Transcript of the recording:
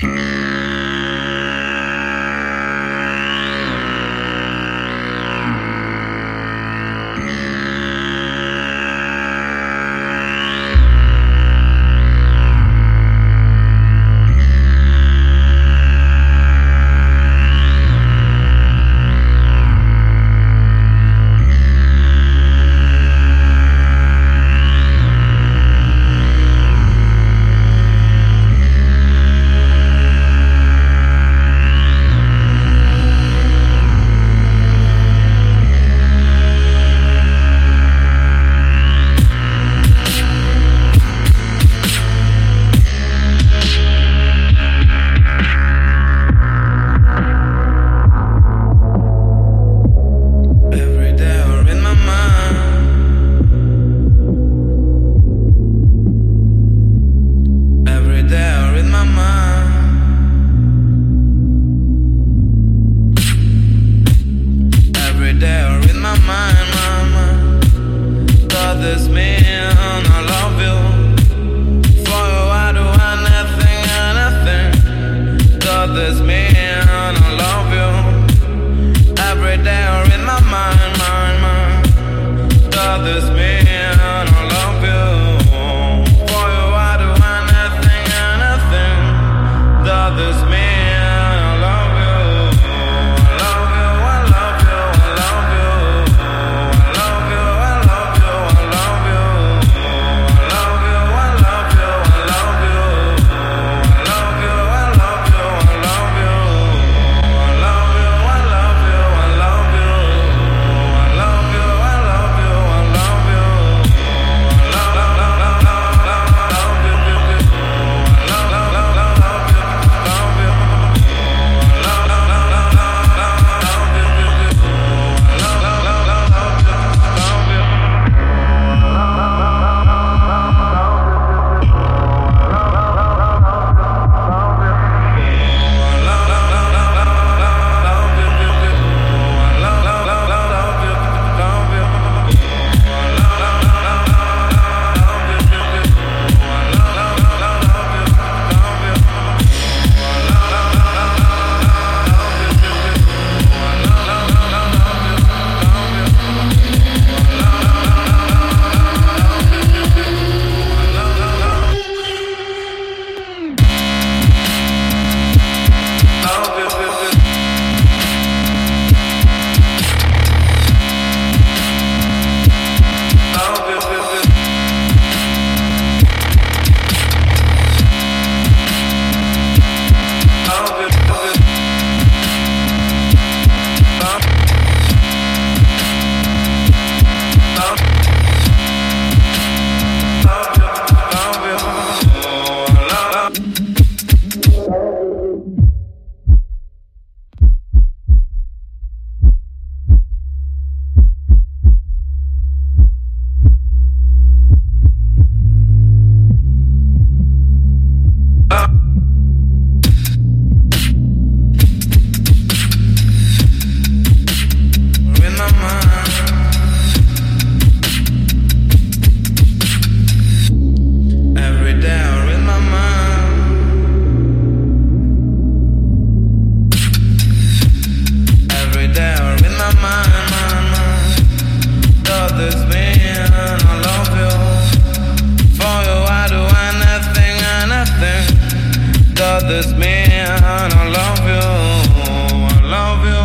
Hmm. Uh, uh.